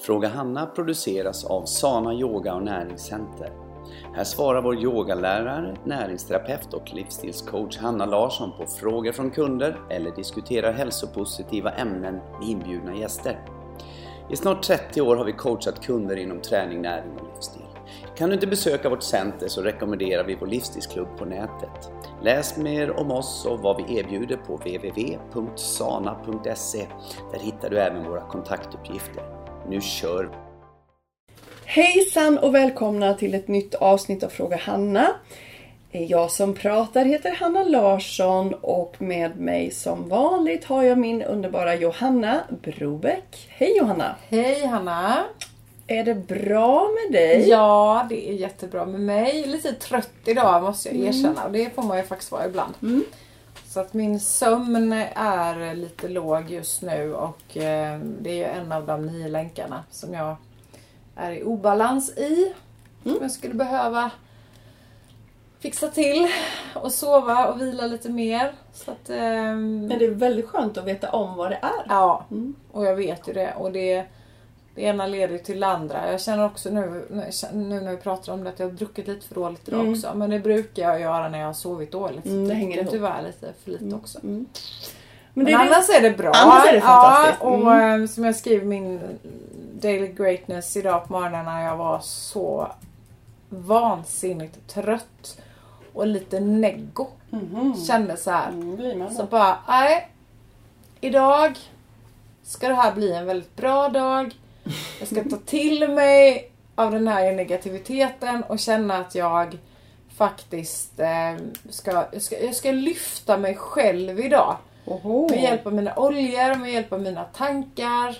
Fråga Hanna produceras av Sana Yoga och Näringscenter. Här svarar vår yogalärare, näringsterapeut och livsstilscoach Hanna Larsson på frågor från kunder eller diskuterar hälsopositiva ämnen med inbjudna gäster. I snart 30 år har vi coachat kunder inom träning, näring och livsstil. Kan du inte besöka vårt center så rekommenderar vi vår livsstilsklubb på nätet. Läs mer om oss och vad vi erbjuder på www.sana.se. Där hittar du även våra kontaktuppgifter. Nu kör vi! Hejsan och välkomna till ett nytt avsnitt av Fråga Hanna. Jag som pratar heter Hanna Larsson och med mig som vanligt har jag min underbara Johanna Brobeck. Hej Johanna! Hej Hanna! Är det bra med dig? Ja, det är jättebra med mig. Lite trött idag måste jag erkänna och det får man ju faktiskt vara ibland. Mm. Så att min sömn är lite låg just nu och eh, det är en av de nio länkarna som jag är i obalans i. Som jag skulle behöva fixa till och sova och vila lite mer. Så att, ehm, Men det är väldigt skönt att veta om vad det är. Ja, Mm. och jag vet ju det. Och det, det ena leder till det andra. Jag känner också nu, nu när vi pratar om det att jag har druckit lite för dåligt idag Mm. också. Men det brukar jag göra när jag har sovit dåligt. Mm, det hänger ihop. tyvärr lite för lite också. Mm. Men, Men, är det- annars är det bra. Annars är det fantastiskt. Ja, och Mm. eh, som jag skrev min Daily Greatness idag på morgonen när jag var så vansinnigt trött och lite neggo. Mhm. Kände så här. Mm, Så bara, nej. Idag ska det här bli en väldigt bra dag. Jag ska ta till mig av den här negativiteten och känna att jag faktiskt eh, ska, jag ska, jag ska lyfta mig själv idag. Oho. Med hjälp av mina oljor, med hjälp av mina tankar.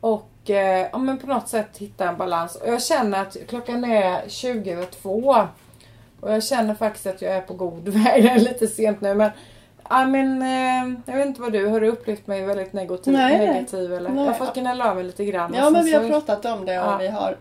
Och eh, ja, men på något sätt hitta en balans. Och jag känner att klockan är 20 över två. Och jag känner faktiskt att jag är på god väg. Det är lite sent nu men Ja men eh, jag vet inte vad du, har du upplevt mig väldigt negativ? Nej, nej. negativ eller? Nej. Jag har fått gnälla av mig lite grann. Ja men vi har så- pratat om det och Ja. vi har...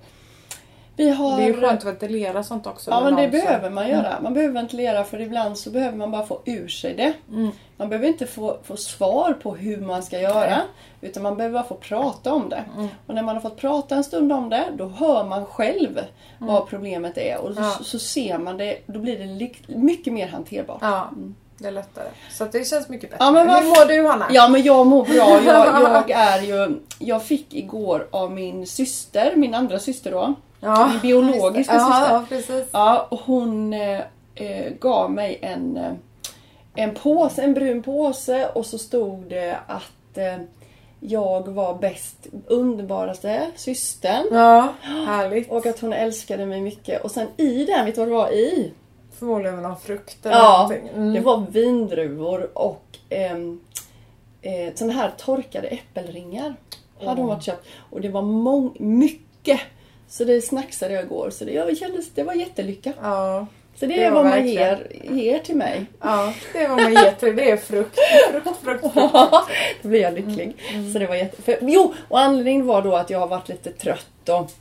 Vi har... Det är ju skönt att ventilera sånt också. Ja men det behöver man göra. Man behöver ventilera för ibland så behöver man bara få ur sig det. Mm. Man behöver inte få, få svar på hur man ska göra. Utan man behöver bara få prata om det. Mm. Och när man har fått prata en stund om det, då hör man själv vad problemet är. Och så, Mm. Ja. så ser man det, då blir det mycket mer hanterbart. Ja, det är lättare. Så det känns mycket bättre. Ja, men vad- Hur mår du Hanna? Ja men jag mår bra. Jag, jag är ju... Jag fick igår av min syster, min andra syster då. ja. Min biologiska ja, syster. Ja. Ja, och hon eh, eh, gav mig en, eh, en påse, en brun påse och så stod det att eh, jag var bäst, underbaraste systern. Ja, härligt. Och att hon älskade mig mycket. Och sen i den, vet du vad det var i? Förmodligen någon frukt eller Ja, någonting. Mm. det var vindruvor och ehm, eh, såna här torkade äppelringar. Hade hon varit köpt. Och det var mång- mycket. Så det snacksade jag igår. Så det, jag kände, det var jättelycka. Ja, Så det, Det är var vad man ger, ger till mig. ja, det är vad man ger till. Det är frukt. Frukt, frukt, frukt. då blir jag lycklig. Så det var jätte... För, jo, och anledningen var då att jag har varit lite trött och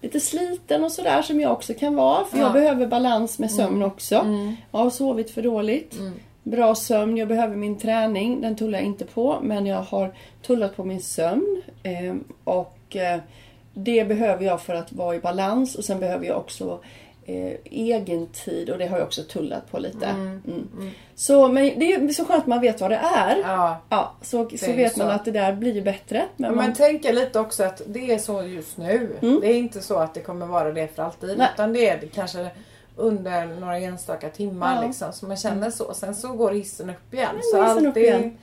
lite sliten och sådär som jag också kan vara. För jag Ja. behöver balans med sömn också. Jag har sovit för dåligt. Bra sömn, jag behöver min träning. Den tullar jag inte på. Men jag har tullat på min sömn. Ehm, och eh, det behöver jag för att vara i balans. Och sen behöver jag också eh, egen tid och det har jag också tullat på lite. Mm. Så, men det är så skönt att man vet vad det är. Ja. Ja, så, så ju vet man så. att det där blir bättre. Men man, Men lite också att det är så just nu. Det är inte så att det kommer vara det för alltid. Nej. Utan det är kanske under några enstaka timmar Ja. liksom. Så man känner så. Sen så går hissen upp igen. Ja, så hissen alltid, igen.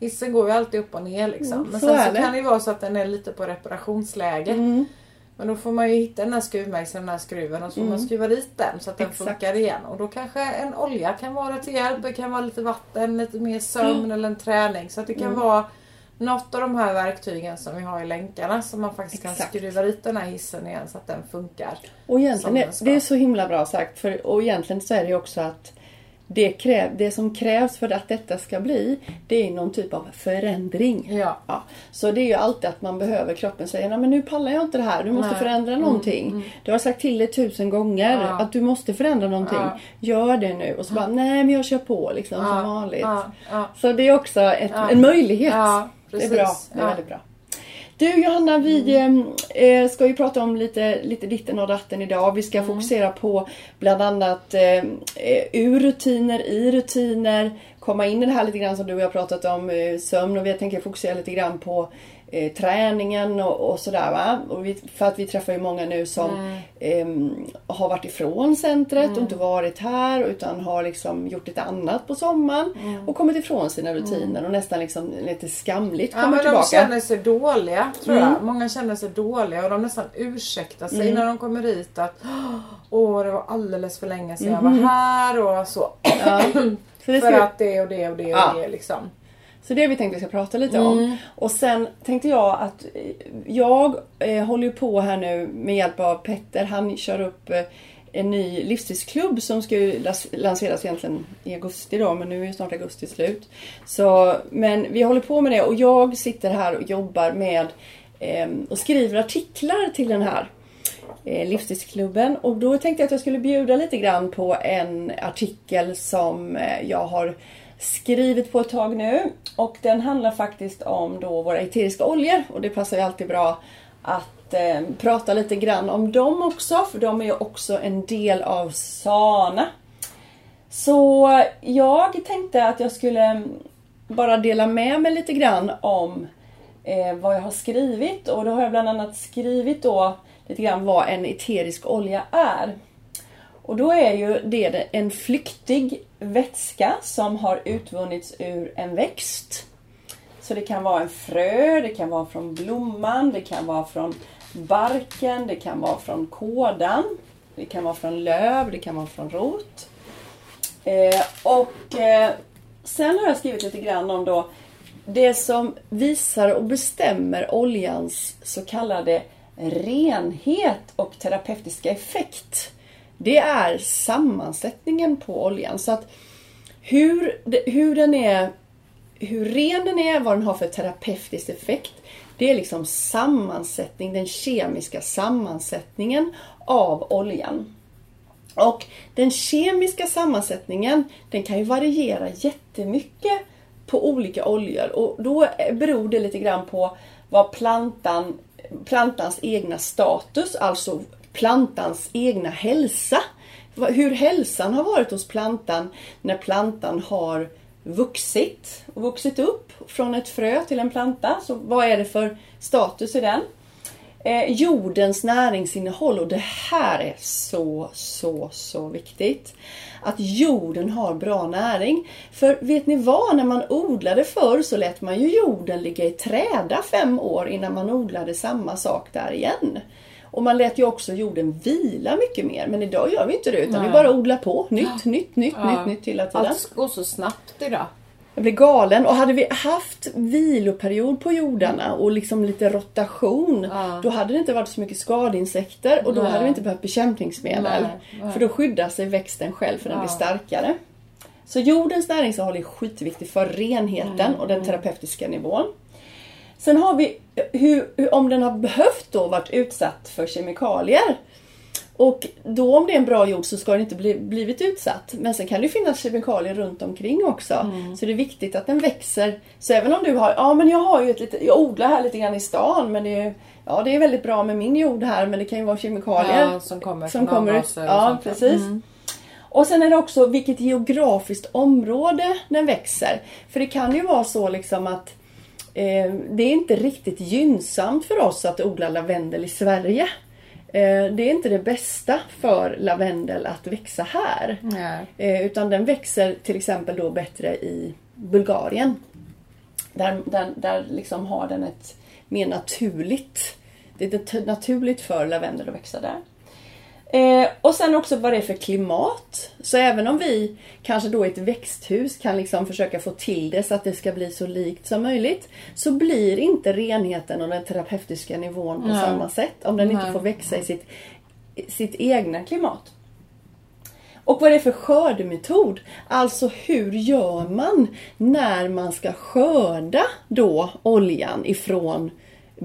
Hissen går ju alltid upp och ner liksom. Mm, Men så sen så det. kan det ju vara så att den är lite på reparationsläge. Mm. Men då får man ju hitta den här skruvmejseln, den här skruven och så får man skruva dit den så att den Mm. Exakt. funkar igen. Och då kanske en olja kan vara till hjälp. Det kan vara lite vatten, lite mer sömn eller en träning. Så att det kan Mm. vara något av de här verktygen som vi har i länkarna som man faktiskt kan Exakt. skruva dit den här hissen igen så att den funkar. Och egentligen den det är så himla bra sagt. För, och egentligen så är det ju också att det, kräv, det som krävs för att detta ska bli, det är någon typ av förändring. Ja. Ja, så det är ju alltid att man behöver kroppen säga nej men nu pallar jag inte det här, du måste Nej. förändra någonting. Du har sagt till dig tusen gånger Ja. att du måste förändra någonting. Ja. Gör det nu. Och så bara nej men jag kör på liksom som vanligt. Så det är också ett, en möjlighet. Det är bra. Det är väldigt bra. Du Johanna, vi mm. eh, ska ju prata om lite, lite ditten och datten idag. Vi ska mm. fokusera på bland annat eh, ur rutiner, i rutiner, komma in i det här lite grann som du och jag pratat om, eh, sömn och vi tänker fokusera lite grann på eh, träningen och, och sådär. Va? Och vi, för att vi träffar ju många nu som eh, har varit ifrån centret mm. och inte varit här utan har liksom gjort ett annat på sommaren mm. och kommit ifrån sina rutiner mm. och nästan liksom lite skamligt kommer ja, tillbaka. De känner sig dåliga tror jag. Mm. Många känner sig dåliga och de nästan ursäktar sig när de kommer hit att Åh, det var alldeles för länge sedan jag var här och så. Ja. för att det och det och det och ja. det liksom. Så det vi tänkte vi ska prata lite om. Mm. Och sen tänkte jag att jag eh, håller på här nu med hjälp av Petter. Han kör upp eh, en ny livsstilsklubb som ska ju lanseras egentligen i augusti då, men nu är snart augusti slut. Så, men vi håller på med det och jag sitter här och jobbar med eh, och skriver artiklar till den här eh, livsstilsklubben. Och då tänkte jag att jag skulle bjuda lite grann på en artikel som eh, jag har skrivit på ett tag nu. Och den handlar faktiskt om då våra eteriska oljor och det passar ju alltid bra att eh, prata lite grann om dem också för de är ju också en del av Sana. Så jag tänkte att jag skulle bara dela med mig lite grann om eh, vad jag har skrivit och då har jag bland annat skrivit då lite grann vad en eterisk olja är. Och då är ju det en flyktig vätska som har utvunnits ur en växt. Så det kan vara en frö, det kan vara från blomman, det kan vara från barken, det kan vara från kådan, det kan vara från löv, det kan vara från rot. Eh, och eh, sen har jag skrivit lite grann om då det som visar och bestämmer oljans så kallade renhet och terapeutiska effekt det är sammansättningen på oljan. Så att hur, hur den är, hur ren den är, vad den har för terapeutisk effekt. Det är liksom sammansättning, den kemiska sammansättningen av oljan. Och den kemiska sammansättningen den kan ju variera jättemycket på olika oljor och då beror det lite grann på vad plantan, plantans egna status, alltså plantans egna hälsa. Hur hälsan har varit hos plantan när plantan har vuxit och vuxit upp från ett frö till en planta. Så vad är det för status i den? Eh, jordens näringsinnehåll och det här är så, så, så viktigt. Att jorden har bra näring. För vet ni vad? När man odlade förr så lät man ju jorden ligga i träda fem år innan man odlade samma sak där igen. Och man lät ju också jorden vila mycket mer. Men idag gör vi inte det utan Nej. vi bara odlar på. Nytt, ja. nytt, nytt, ja. nytt, nytt hela tiden. Allt går så snabbt idag. Jag blir galen. Och hade vi haft viloperiod på jordarna och liksom lite rotation. Ja. Då hade det inte varit så mycket skadeinsekter och då Nej. hade vi inte behövt bekämpningsmedel. Nej. För då skyddar sig växten själv för den blir starkare. Så jordens näringsinnehåll är skitviktigt för renheten mm. och den terapeutiska nivån. Sen har vi hur, om den har behövt då varit utsatt för kemikalier. Och då om det är en bra jord så ska den inte bli, blivit utsatt. Men sen kan det finnas kemikalier runt omkring också. Mm. Så det är viktigt att den växer. Så även om du har, ja men jag har ju ett litet, jag odlar här lite grann i stan men det är, ja, det är väldigt bra med min jord här men det kan ju vara kemikalier. Ja, som kommer som från kommer ut. Ja, precis. Mm. Och sen är det också vilket geografiskt område den växer. För det kan ju vara så liksom att det är inte riktigt gynnsamt för oss att odla lavendel i Sverige. Eh, det är inte det bästa för lavendel att växa här. Mm. Utan den växer till exempel då bättre i Bulgarien. Där, där, där liksom har den ett mer naturligt det är naturligt för lavendel att växa där. Eh, och sen också vad det är för klimat. Så även om vi kanske då i ett växthus kan liksom försöka få till det så att det ska bli så likt som möjligt. Så blir inte renheten och den terapeutiska nivån på Nej. samma sätt om den Nej. inte får växa i sitt, sitt egna klimat. Och vad är det för skördemetod? Alltså hur gör man när man ska skörda då oljan ifrån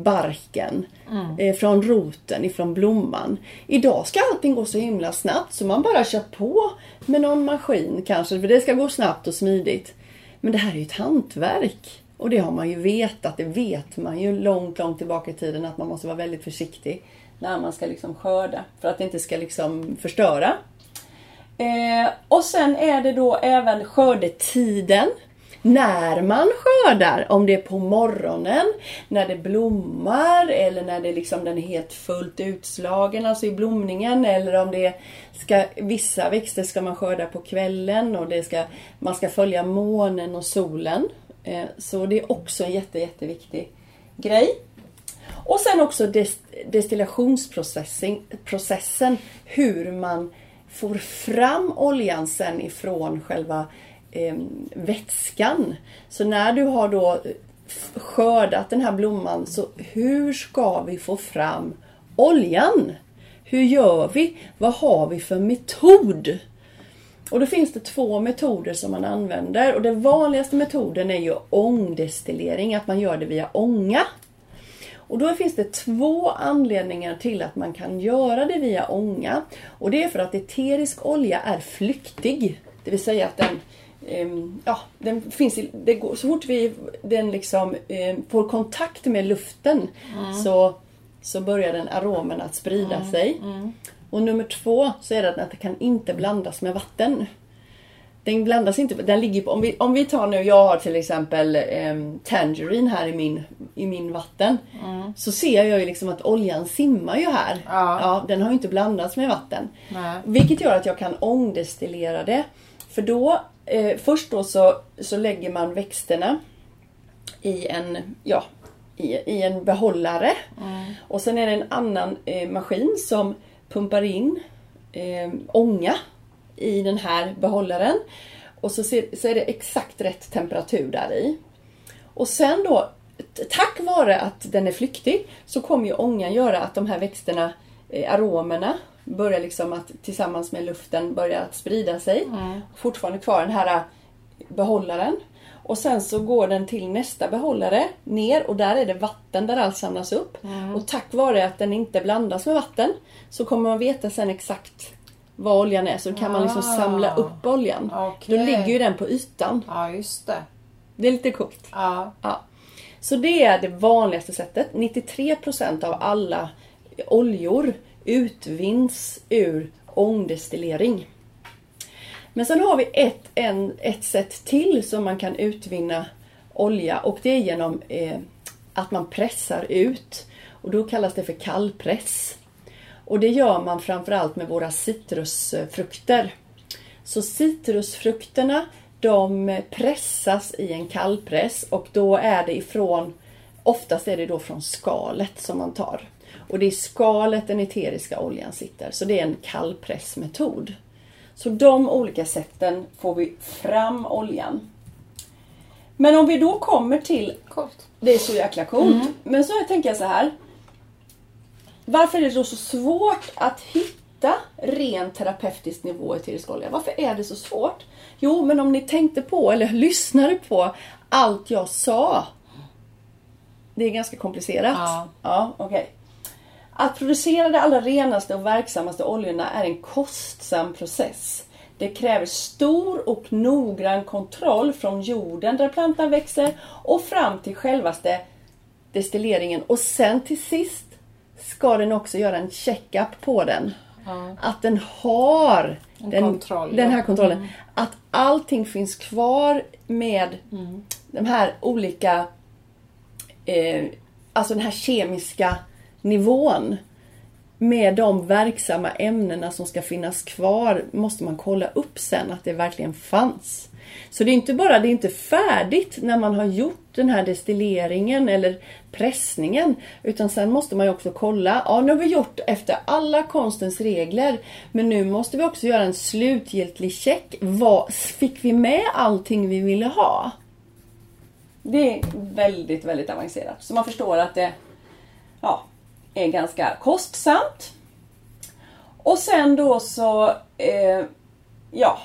barken, mm. eh, från roten, ifrån blomman. Idag ska allting gå så himla snabbt så man bara kör på med någon maskin kanske för det ska gå snabbt och smidigt. Men det här är ju ett hantverk. Och det har man ju vetat, det vet man ju långt, långt tillbaka i tiden att man måste vara väldigt försiktig när man ska liksom skörda för att det inte ska liksom förstöra. Eh, och sen är det då även skördetiden. När man skördar, om det är på morgonen, när det blommar eller när det liksom den är helt fullt utslagen, alltså i blomningen. Eller om det ska, vissa växter ska man skörda på kvällen och det ska, man ska följa månen och solen. Eh, så det är också en jätte, jätteviktig grej. Och sen också destillationsprocessen, hur man får fram oljan sen ifrån själva eh, vätskan. Så när du har då skördat den här blomman, så hur ska vi få fram oljan? Hur gör vi? Vad har vi för metod? Och då finns det två metoder som man använder och den vanligaste metoden är ju ångdestillering, att man gör det via ånga. Och då finns det två anledningar till att man kan göra det via ånga. Och det är för att eterisk olja är flyktig. Det vill säga att den Ja, den finns i, det går, så fort vi den liksom, eh, får kontakt med luften mm. så, så börjar den aromen att sprida mm. sig. Mm. Och nummer två så är det att det kan inte blandas med vatten. Den blandas inte, den ligger på, om vi, om vi tar nu, jag har till exempel eh, Tangerine här i min, i min vatten. Mm. Så ser jag ju liksom att oljan simmar ju här. Ja. ja den har ju inte blandats med vatten. Nej. Vilket gör att jag kan ångdestillera det. För då, eh, först då så, så lägger man växterna i en, ja, i, i en behållare. Mm. Och sen är det en annan eh, maskin som pumpar in eh, ånga i den här behållaren. Och så, ser, så är det exakt rätt temperatur där i. Och sen då, tack vare att den är flyktig, så kommer ju ångan göra att de här växterna, eh, aromerna, börjar liksom att tillsammans med luften börja att sprida sig. Mm. Fortfarande kvar den här behållaren. Och sen så går den till nästa behållare ner och där är det vatten där allt samlas upp. Mm. Och tack vare att den inte blandas med vatten så kommer man veta sen exakt vad oljan är. Så då kan ah. man liksom samla upp oljan. Okay. Då ligger ju den på ytan. Ja, just det. Det är lite coolt. Ja. ja. Så det är det vanligaste sättet. 93% av alla oljor utvinns ur ångdestillering. Men sen har vi ett, en, ett sätt till som man kan utvinna olja och det är genom eh, att man pressar ut. Och då kallas det för kallpress. Och det gör man framförallt med våra citrusfrukter. Så citrusfrukterna de pressas i en kallpress och då är det ifrån Oftast är det då från skalet som man tar. Och det är skalet den eteriska oljan sitter. Så det är en kallpressmetod. Så de olika sätten får vi fram oljan. Men om vi då kommer till... Coolt. Det är så jäkla coolt. Mm. Men så tänker jag så här. Varför är det då så svårt att hitta ren terapeutisk nivå i eterisk olja? Varför är det så svårt? Jo, men om ni tänkte på eller lyssnade på allt jag sa. Det är ganska komplicerat. Ja, ja okej. Okay. Att producera de allra renaste och verksammaste oljorna är en kostsam process. Det kräver stor och noggrann kontroll från jorden där plantan växer och fram till självaste destilleringen. Och sen till sist ska den också göra en checkup på den. Ja. Att den har den, kontroll, den, här kontrollen. Mm. Att allting finns kvar med mm. de här olika eh, Alltså den här kemiska nivån med de verksamma ämnena som ska finnas kvar måste man kolla upp sen att det verkligen fanns. Så det är inte bara det är inte färdigt när man har gjort den här destilleringen eller pressningen. Utan sen måste man ju också kolla, ja nu har vi gjort efter alla konstens regler. Men nu måste vi också göra en slutgiltig check. Vad, fick vi med allting vi ville ha? Det är väldigt, väldigt avancerat. Så man förstår att det, ja, är ganska kostsamt. Och sen då så, eh, ja,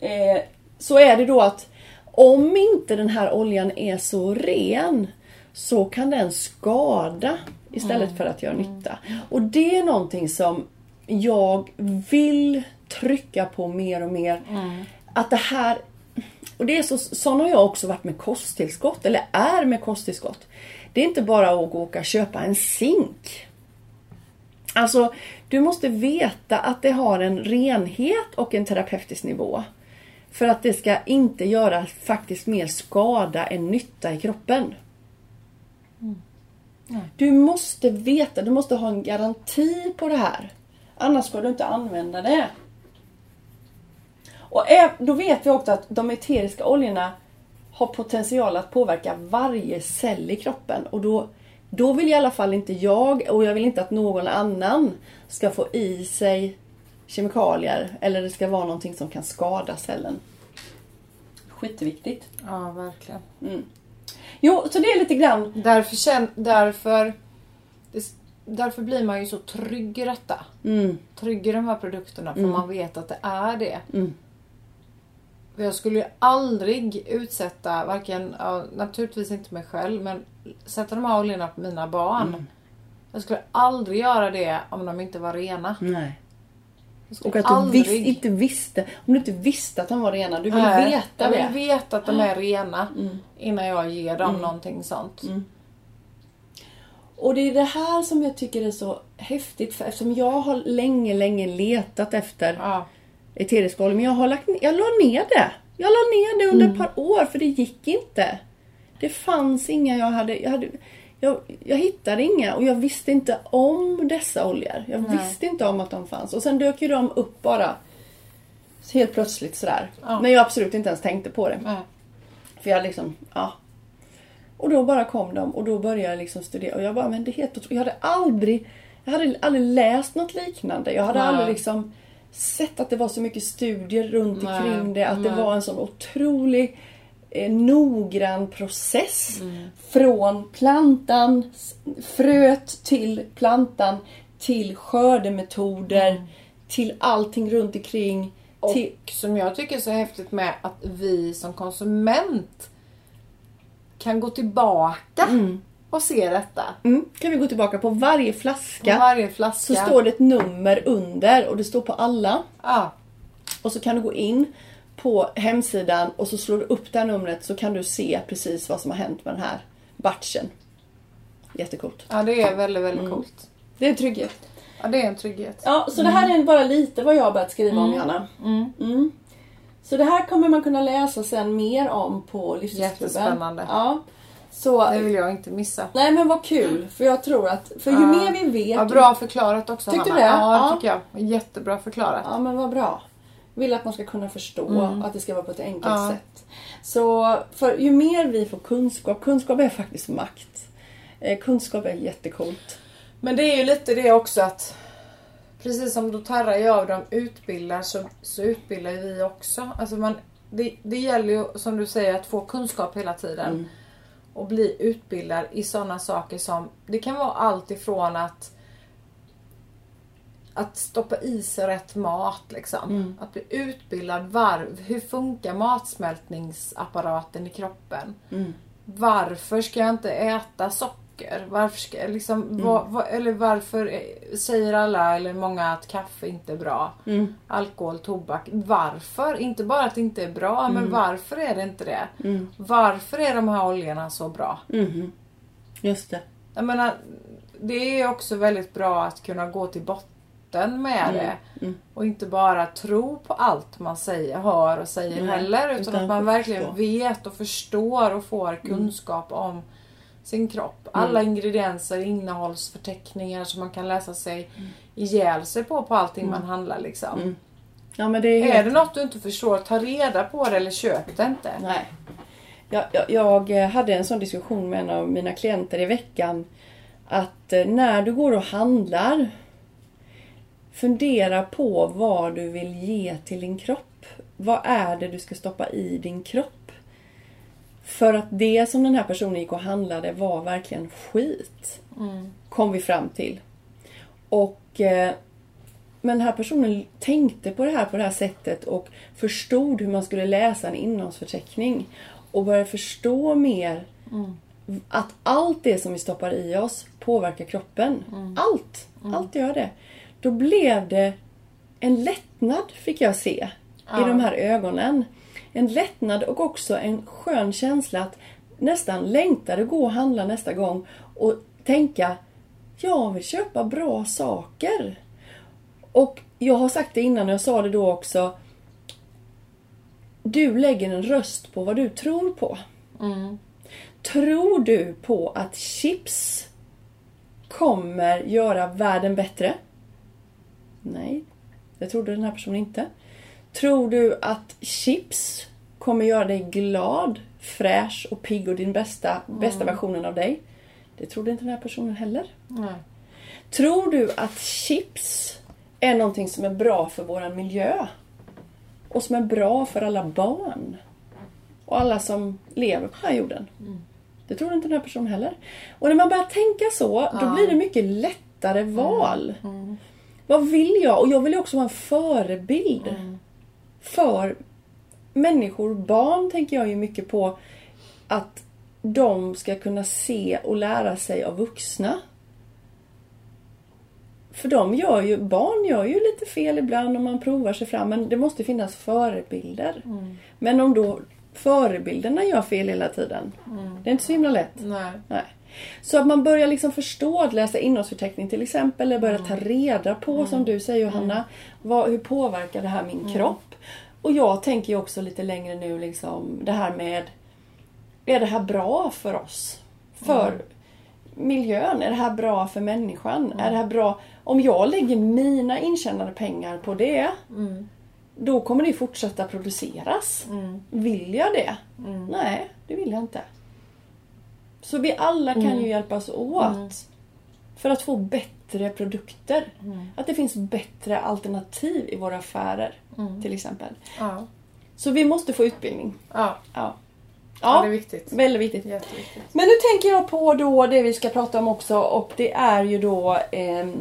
eh, så är det då att om inte den här oljan är så ren så kan den skada istället mm. för att göra nytta. Och det är någonting som jag vill trycka på mer och mer. Mm. Att det här Och det är så, sån har jag också varit med kosttillskott, eller är med kosttillskott. Det är inte bara att gå och åka och köpa en zink. Alltså, du måste veta att det har en renhet och en terapeutisk nivå. För att det ska inte göra faktiskt mer skada än nytta i kroppen. Du måste veta, du måste ha en garanti på det här. Annars ska du inte använda det. Och då vet vi också att de eteriska oljorna har potential att påverka varje cell i kroppen. Och då, då vill i alla fall inte jag, och jag vill inte att någon annan ska få i sig kemikalier eller det ska vara någonting som kan skada cellen. Skitviktigt. Ja, verkligen. Mm. Jo, så det är lite grann... Därför, därför, därför blir man ju så trygg i detta. Mm. Trygg i de här produkterna för Mm. man vet att det är det. Mm. För jag skulle ju aldrig utsätta, varken, ja, naturligtvis inte mig själv, men sätta de här oljorna på mina barn. Mm. Jag skulle aldrig göra det om de inte var rena. Nej. Jag Och att du aldrig- vis, inte visste, om du inte visste att de var rena, du vill Nej, veta jag det. vill veta att de är rena Mm. innan jag ger dem Mm. någonting sånt. Mm. Och det är det här som jag tycker är så häftigt för eftersom jag har länge, länge letat efter Ja. Eterisk olja. Men jag har lagt jag la ner det. Jag la ner det under Mm. ett par år för det gick inte. Det fanns inga jag hade, jag hade jag, jag hittade inga och jag visste inte om dessa oljor. Jag Nej. visste inte om att de fanns. Och sen dök ju de upp bara helt plötsligt sådär. Ja. När jag absolut inte ens tänkte på det. Nej. För jag liksom, ja. Och då bara kom de och då började jag liksom studera. Och jag bara, men det är helt. Jag hade aldrig, jag hade aldrig läst något liknande. Jag hade Nej. aldrig liksom sett att det var så mycket studier runt Nej, omkring det. Att det nej. var en sån otrolig eh, noggrann process. Mm. Från plantan, fröet till plantan, till skördemetoder, till allting runt omkring. Och Till, som jag tycker är så häftigt med att vi som konsument kan gå tillbaka mm, och se detta. mm, kan vi gå tillbaka på varje flaska. På varje Så flaska. står det ett nummer under och det står på alla. Ja, Och så kan du gå in på hemsidan och så slår du upp det här numret så kan du se precis vad som har hänt med den här batchen. Jättecoolt. ja, det är väldigt, väldigt Mm. coolt. Det är en trygghet. Ja, det är en trygghet. Ja, så det här är bara lite vad jag har börjat skriva om Johanna. Mm. Mm. Så det här kommer man kunna läsa sen mer om på Livsstilsklubben. Jättespännande. Ja. Så, Det vill jag inte missa. nej men vad kul. För jag tror att, för ju Ja. mer vi vet. Ja, bra förklarat också Tyckte Hanna. du det? Ja, det Ja. tycker jag. Jättebra förklarat. Ja men vad bra. Vill att man ska kunna förstå Mm. att det ska vara på ett enkelt Ja. sätt. Så för ju mer vi får kunskap, kunskap är faktiskt makt. Eh, kunskap är jättecoolt. Men det är ju lite det också att precis som doTERRA gör, de utbildar så, så utbildar vi också. Alltså man, det, det gäller ju som du säger att få kunskap hela tiden. Mm. Och bli utbildad i sådana saker som, det kan vara allt ifrån att att stoppa i sig rätt mat liksom. Mm. Att bli utbildad var, hur funkar matsmältningsapparaten i kroppen? Mm. Varför ska jag inte äta socker? Varför ska liksom, Mm. vad, vad, eller varför säger alla eller många att kaffe inte är bra? Mm. Alkohol, tobak. Varför? Inte bara att det inte är bra, men varför är det inte det? Mm. Varför är de här oljorna så bra? Mhm. Just det. Jag menar, det är också väldigt bra att kunna gå till botten med det. Mm. Och inte bara tro på allt man säger, hör och säger heller. Utan, utan att man verkligen förstå. vet och förstår och får Mm. kunskap om sin kropp. Alla ingredienser, innehållsförteckningar som man kan läsa sig ihjäl sig på på allting man handlar liksom. Mm. Ja men det är Är helt... det något du inte förstår, ta reda på det eller köp det inte. Nej. Jag, jag, jag eh, hade en sån diskussion med en av mina klienter i veckan. Att eh, när du går och handlar. Fundera på vad du vill ge till din kropp. Vad är det du ska stoppa i din kropp? För att det som den här personen gick och handlade var verkligen skit. Kom vi fram till. Och eh, men den här personen tänkte på det här på det här sättet och förstod hur man skulle läsa en innehållsförteckning. Och började förstå mer att allt det som vi stoppar i oss påverkar kroppen. Allt! Allt gör det. Då blev det en lättnad fick jag se i Ja. de här ögonen. En lättnad och också en skön känsla att nästan längta att gå och handla nästa gång och tänka jag vill köpa bra saker. Och jag har sagt det innan och jag sa det då också. Du lägger en röst på vad du tror på. Mm. Tror du på att chips kommer göra världen bättre? Nej, det trodde den här personen inte. Tror du att chips kommer göra dig glad, fräsch och pigg och din bästa, bästa versionen av dig? Det trodde inte den här personen heller. Nej. Tror du att chips är någonting som är bra för vår miljö? Och som är bra för alla barn? Och alla som lever på den här jorden? Det tror inte den här personen heller. Och när man börjar tänka så, då blir det mycket lättare val. Vad vill jag? Och jag vill ju också vara en förebild. För människor, barn tänker jag ju mycket på att de ska kunna se och lära sig av vuxna. För de gör ju, barn gör ju lite fel ibland och man provar sig fram men det måste finnas förebilder. Men om då förebilderna gör fel hela tiden, det är inte så himla lätt. Nej. Nej. Så att man börjar liksom förstå att läsa innehållsförteckning till exempel. Eller börja ta reda på, som du säger Johanna, vad, hur påverkar det här min kropp? Och jag tänker ju också lite längre nu liksom det här med Är det här bra för oss? För miljön? Är det här bra för människan? Är det här bra? Om jag lägger mina intjänade pengar på det då kommer det fortsätta produceras. Vill jag det? Nej, det vill jag inte. Så vi alla kan ju hjälpas åt. För att få bättre produkter. Att det finns bättre alternativ i våra affärer. Till exempel. Ja. Så vi måste få utbildning. Ja. Ja. ja, det är viktigt. väldigt viktigt. Jätteviktigt. Men nu tänker jag på då det vi ska prata om också och det är ju då ehm,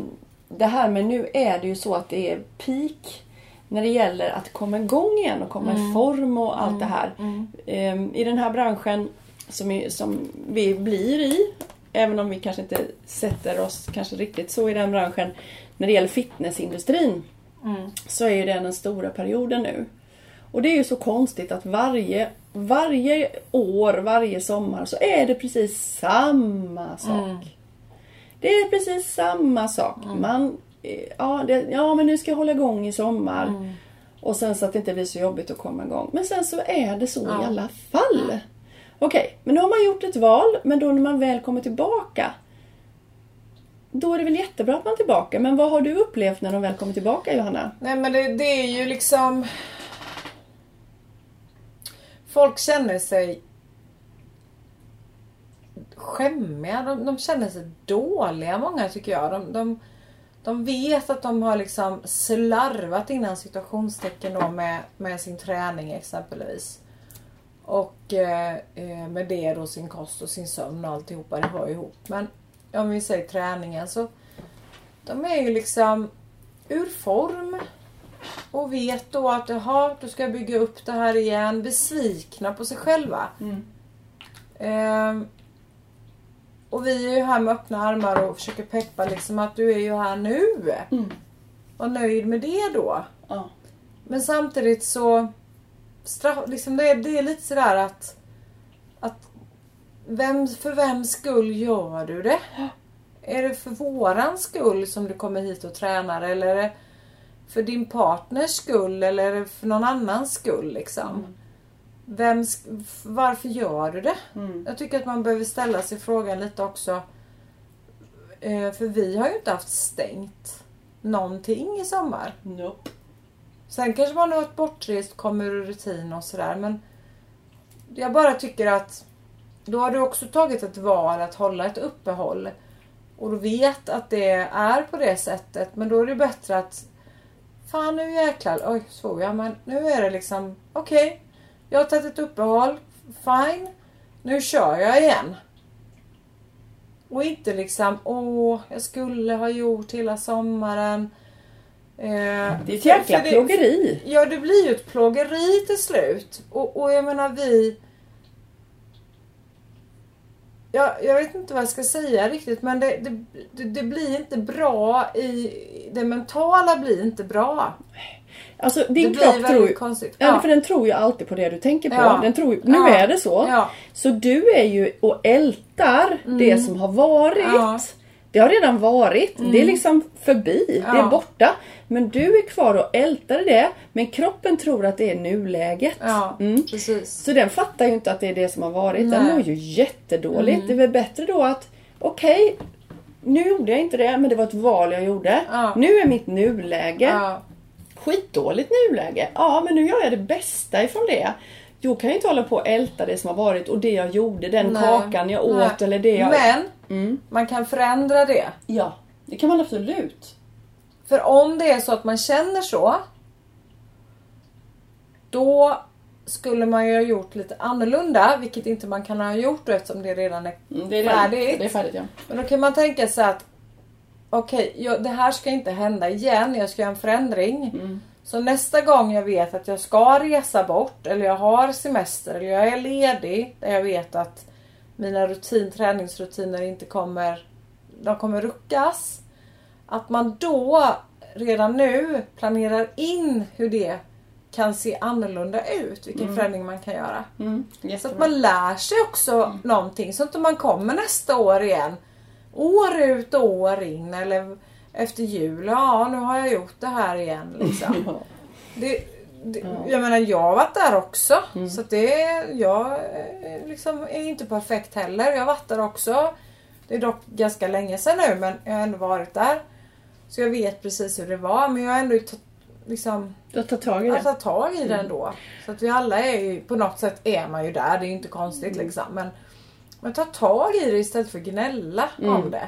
det här med nu är det ju så att det är peak när det gäller att komma igång igen och komma i form och allt det här. Ehm, I den här branschen som vi blir i, även om vi kanske inte sätter oss kanske riktigt så i den branschen, när det gäller fitnessindustrin så är ju det den stora perioden nu. Och det är ju så konstigt att varje, varje år, varje sommar så är det precis samma sak. Det är precis samma sak. Man, eh, ja, det, ja, men nu ska jag hålla igång i sommar. Och sen så att det inte blir så jobbigt att komma igång. Men sen så är det så i alla fall. Okej, men då har man gjort ett val. Men då när man väl kommer tillbaka. Då är det väl jättebra att man är tillbaka. Men vad har du upplevt när de väl kommer tillbaka Johanna? Nej men det, det är ju liksom... Folk känner sig skämmiga. De, de känner sig dåliga många tycker jag. De, de, de vet att de har liksom slarvat innan situationstecken då med, med sin träning exempelvis. Och eh, eh, med det då sin kost och sin sömn och alltihopa. Det hör ihop. Men om vi säger träningen så de är ju liksom ur form. Och vet då att jaha, du ska jag bygga upp det här igen. Besvikna på sig själva. Ehm, och vi är ju här med öppna armar och försöker peppa liksom att du är ju här nu. Var nöjd med det då. Ja. Men samtidigt så straff, liksom det, är- det är lite sådär att, att vem, för vems skull gör du det? Är det för våran skull som du kommer hit och tränar eller är det för din partners skull eller är det för någon annans skull liksom? Vem, sk- f- varför gör du det? Jag tycker att man behöver ställa sig frågan lite också. Eh, för vi har ju inte haft stängt någonting i sommar. Nope. Sen kanske man har varit bortrest, kommer ur rutin och sådär men jag bara tycker att då har du också tagit ett val att hålla ett uppehåll. Och du vet att det är på det sättet men då är det bättre att Fan nu jäklar, oj svor jag men nu är det liksom okej Jag har tagit ett uppehåll, fine Nu kör jag igen. Och inte liksom åh jag skulle ha gjort hela sommaren. Det är ett jäkla plågeri. Ja, det blir ju ett plågeri till slut. Och, och jag menar vi... Ja, jag vet inte vad jag ska säga riktigt men det, det, det, blir inte bra i... Det mentala blir inte bra. Alltså din Det kropp tror ju... konstigt. Ja. Ja. för den tror ju alltid på det du tänker på. Ja. Den tror, nu Ja. är det så. Så du är ju och ältar det som har varit. Ja. Det har redan varit. Det är liksom förbi. Det är Ja. borta. Men du är kvar och ältar det. Men kroppen tror att det är nuläget. Ja, Mm. Så den fattar ju inte att det är det som har varit. Den Nej. Mm. mår ju jättedåligt. Det är väl bättre då att okej, nu gjorde jag inte det men det var ett val jag gjorde. Ja. Nu är mitt nuläge Ja. skitdåligt nuläge. Ja, men nu gör jag det bästa ifrån det. Jag kan ju inte hålla på och älta det som har varit och det jag gjorde, den Nej. kakan jag åt Nej. eller det jag... Men Mm. man kan förändra det. Ja, det kan man absolut. För om det är så att man känner så. Då skulle man ju ha gjort lite annorlunda, vilket inte man kan ha gjort då, eftersom det redan är Mm, det är färdigt. Det är färdigt ja. Men då kan man tänka sig att okej, jag- det här ska inte hända igen. Jag ska göra en förändring. Mm. Så nästa gång jag vet att jag ska resa bort eller jag har semester eller jag är ledig där jag vet att mina rutin, träningsrutiner inte kommer, de kommer ruckas. Att man då redan nu planerar in hur det kan se annorlunda ut. Vilken förändring man kan göra. Mm, Så att man lär sig också någonting så att man kommer nästa år igen. År ut och år in eller efter jul. Ja, nu har jag gjort det här igen. Liksom. Ja. Det, det, Jag menar, jag har varit där också. Mm. Så det, jag liksom är inte perfekt heller. Jag har varit där också. Det är dock ganska länge sedan nu men jag har ändå varit där. Så jag vet precis hur det var men jag har ändå liksom Du har tagit tag i det. ta tag i Mm. den då. Så att vi alla är ju, på något sätt är man ju där, det är ju inte konstigt Mm. liksom. Men, men ta tag i det istället för att gnälla om det.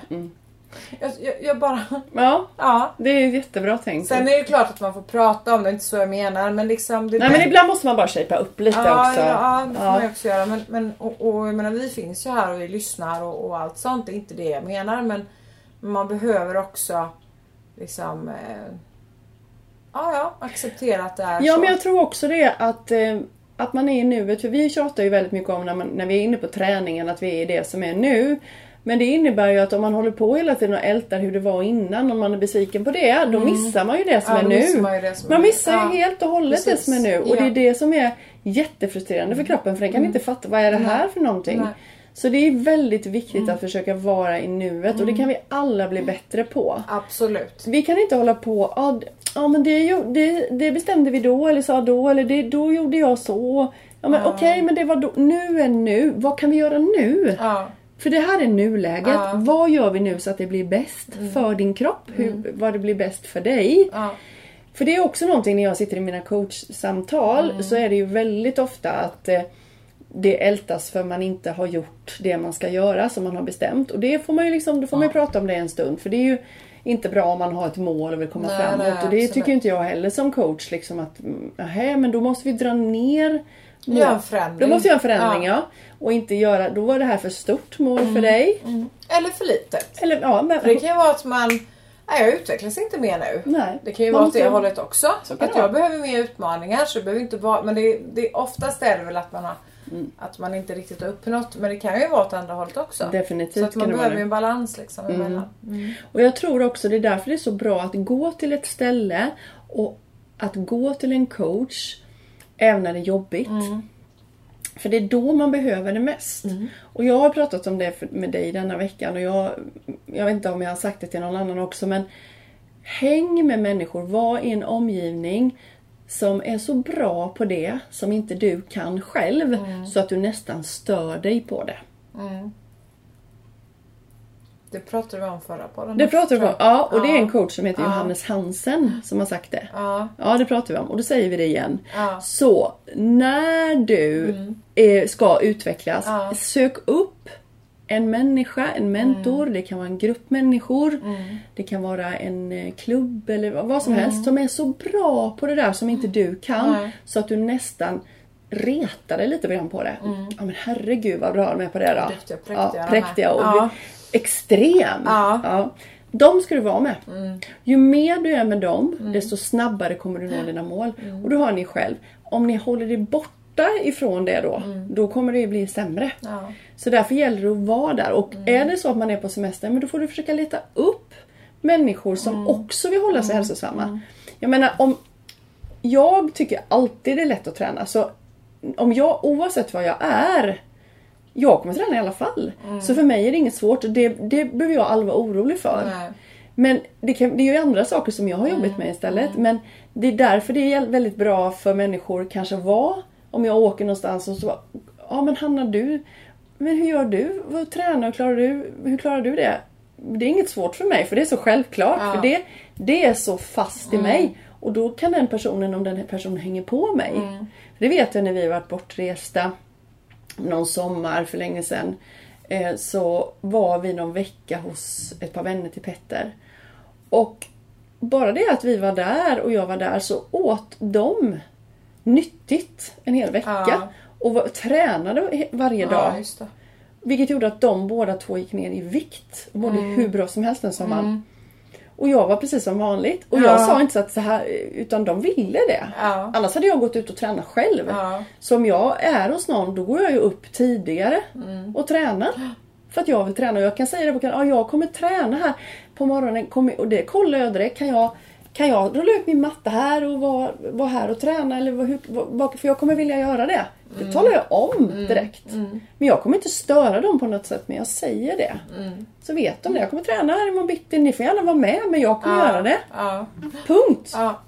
Jag, jag, jag bara, Ja, ja. det är jättebra tänkt. Sen är det klart att man får prata om det, inte så jag menar. Men liksom... Det Nej men ibland måste man bara shapea upp lite ja, också. Ja, ja, det får Ja. man ju också göra. Men, men, och, och jag menar, vi finns ju här och vi lyssnar och, och allt sånt. Det är inte det jag menar. Men man behöver också liksom... Eh, ja, ja, acceptera att det är Ja så. men jag tror också det att, eh, att man är i nuet. För vi tjatar ju väldigt mycket om när, man, när vi är inne på träningen att vi är i det som är nu. Men det innebär ju att om man håller på hela tiden och ältar hur det var innan och man är besviken på det. Då missar man ju det som Mm. Ja, är då missar nu. man det som Man missar ja. ju helt och hållet det Precis. som är nu. Och det är det som är jättefrustrerande för kroppen för den kan inte fatta vad är det här för någonting. Mm. Nej. Så det är väldigt viktigt att försöka vara i nuet och det kan vi alla bli bättre på. Absolut. Vi kan inte hålla på, ja, ja men det, det, det bestämde vi då eller sa då eller det, då gjorde jag så. Ja men okej men det var då, nu är nu. Vad kan vi göra nu? Ja. För det här är nuläget. Ja. Vad gör vi nu så att det blir bäst för din kropp? Hur, Vad det blir bäst för dig? Ja. För det är också någonting när jag sitter i mina coachsamtal så är det ju väldigt ofta att eh, det ältas för man inte har gjort det man ska göra som man har bestämt. Och det får man ju liksom, då får man ju prata om det en stund. För det är ju inte bra om man har ett mål och vill komma Nej, framåt. nej, och det absolut. tycker inte jag heller som coach. Liksom att, mm, nähä, men då måste vi dra ner. Gör en förändring. Då måste jag göra en förändring ja. Och inte göra, då var det här för stort mål Mm. för dig. Eller för litet. Eller ja, men... För det kan ju vara att man, nej jag utvecklas inte mer nu. Nej. Det kan ju Man vara åt det hållet också. Att jag behöver mer utmaningar. Så det behöver inte vara, men det, det, oftast är det väl att man, har, Mm. att man inte riktigt har uppnått. Men det kan ju vara åt andra hållet också. Definitivt Så att man behöver ju en balans liksom emellan. Mm. Och jag tror också det är därför det är så bra att gå till ett ställe och att gå till en coach även när det är jobbigt. För det är då man behöver det mest. Och jag har pratat om det med dig denna veckan och jag, jag vet inte om jag har sagt det till någon annan också men Häng med människor, var i en omgivning som är så bra på det som inte du kan själv så att du nästan stör dig på det. Det pratade vi om förra podden. Det pratar vi om. Ja, och det är en Ja. coach som heter Ja. Johannes Hansen som har sagt det. Ja. Ja, det pratar vi om och då säger vi det igen. Ja. Så när du eh, ska utvecklas, Ja. sök upp en människa, en mentor, det kan vara en grupp människor, det kan vara en eh, klubb eller vad- som helst som är så bra på det där som inte du kan så att du nästan retar dig lite grann på det. Ja men herregud vad bra de är på det då. Duktiga präktiga ja, präktiga är. och Ja. Extrem. Ja. De ska du vara med. Mm. Ju mer du är med dem, desto snabbare kommer du nå dina mål. Mm. Och då har ni själv, om ni håller dig borta ifrån det då, då kommer det bli sämre. Mm. Ja. Mm. Så därför gäller det att vara där. Och är det så att man är på semester, men då får du försöka leta upp människor som Mm. också vill hålla sig hälsosamma. Jag menar om jag tycker alltid det är lätt att träna. Så om jag, oavsett vad jag är, jag kommer träna i alla fall. Mm. Så för mig är det inget svårt. Det, det behöver jag aldrig vara orolig för. Nej. Men det, kan, det är ju andra saker som jag har jobbat med istället. Men det är därför det är väldigt bra för människor kanske vara, om jag åker någonstans och så bara, ja men Hanna du, men hur gör du? Vad tränar klarar du? Hur klarar du det? Det är inget svårt för mig för det är så självklart. Ja. För det, det är så fast i mig. Och då kan den personen, om den här personen hänger på mig. För det vet jag när vi varit bortresta någon sommar för länge sedan. Eh, så var vi någon vecka hos ett par vänner till Petter. Och bara det att vi var där och jag var där så åt de nyttigt en hel vecka. Ja. Och var, tränade varje dag. Ja. Vilket gjorde att de båda två gick ner i vikt. Mådde Mm. hur bra som helst den sommaren. Och jag var precis som vanligt. Och Ja. jag sa inte så att så här, utan de ville det. Ja. Annars hade jag gått ut och tränat själv. Ja. Så om jag är hos någon då går jag ju upp tidigare Mm. och tränar. För att jag vill träna. Och jag kan säga det på kan, ja, jag kommer träna här på morgonen. Kommer, och det kollar jag direkt. Kan jag, kan jag rulla ut min matta här och vara, vara här och träna? Eller vad, hur, vad, för jag kommer vilja göra det. Det Mm. talar jag om direkt. Men jag kommer inte störa dem på något sätt. Men jag säger det. Mm. Så vet de det. Jag kommer träna här imorgon bitti. Ni får gärna vara med men jag kommer göra det. Ja. Punkt. Ja.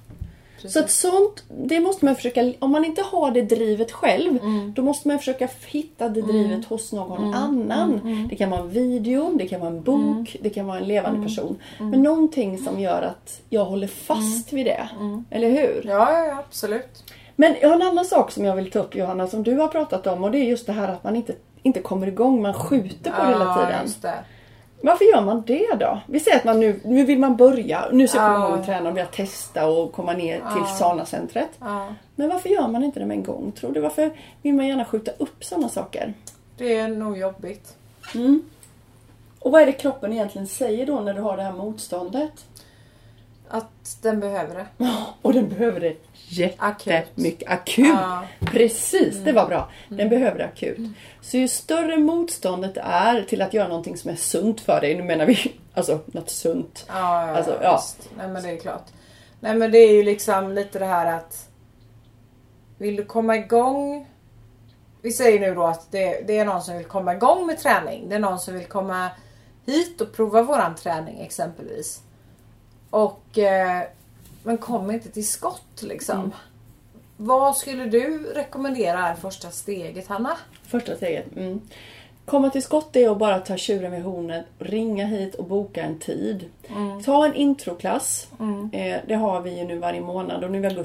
Så att sånt, det måste man försöka, om man inte har det drivet själv, Mm. då måste man försöka hitta det drivet hos någon annan. Mm. Det kan vara en video, det kan vara en bok, det kan vara en levande Mm. person. Men någonting som gör att jag håller fast vid det. Eller hur? Mm. Ja, ja, ja, absolut. Men jag har en annan sak som jag vill ta upp Johanna, som du har pratat om och det är just det här att man inte, inte kommer igång, man skjuter på det hela Ja, tiden. Varför gör man det då? Vi säger att man nu, nu vill man börja, nu ska jag komma igång och träna och börja testa och komma ner till Sana-centret. Ja. Men varför gör man inte det med en gång tror du? Varför vill man gärna skjuta upp sådana saker? Det är nog jobbigt. Och vad är det kroppen egentligen säger då när du har det här motståndet? Att den behöver det. Och den behöver det jättemycket. Akut. Ja. Precis, det var bra. Den behöver det akut. Så ju större motståndet är till att göra någonting som är sunt för dig. Nu menar vi alltså något sunt. Ja, ja, Alltså, ja, ja. visst. Nej men det är klart. Nej men det är ju liksom lite det här att Vill du komma igång Vi säger nu då att det, det är någon som vill komma igång med träning. Det är någon som vill komma hit och prova våran träning exempelvis. Och eh, Men kommer inte till skott liksom. Vad skulle du rekommendera är första steget Hanna? Första steget. Mm. Komma till skott är att bara ta tjuren vid hornet, ringa hit och boka en tid. Ta en introklass. Eh, det har vi ju nu varje månad och nu i augusti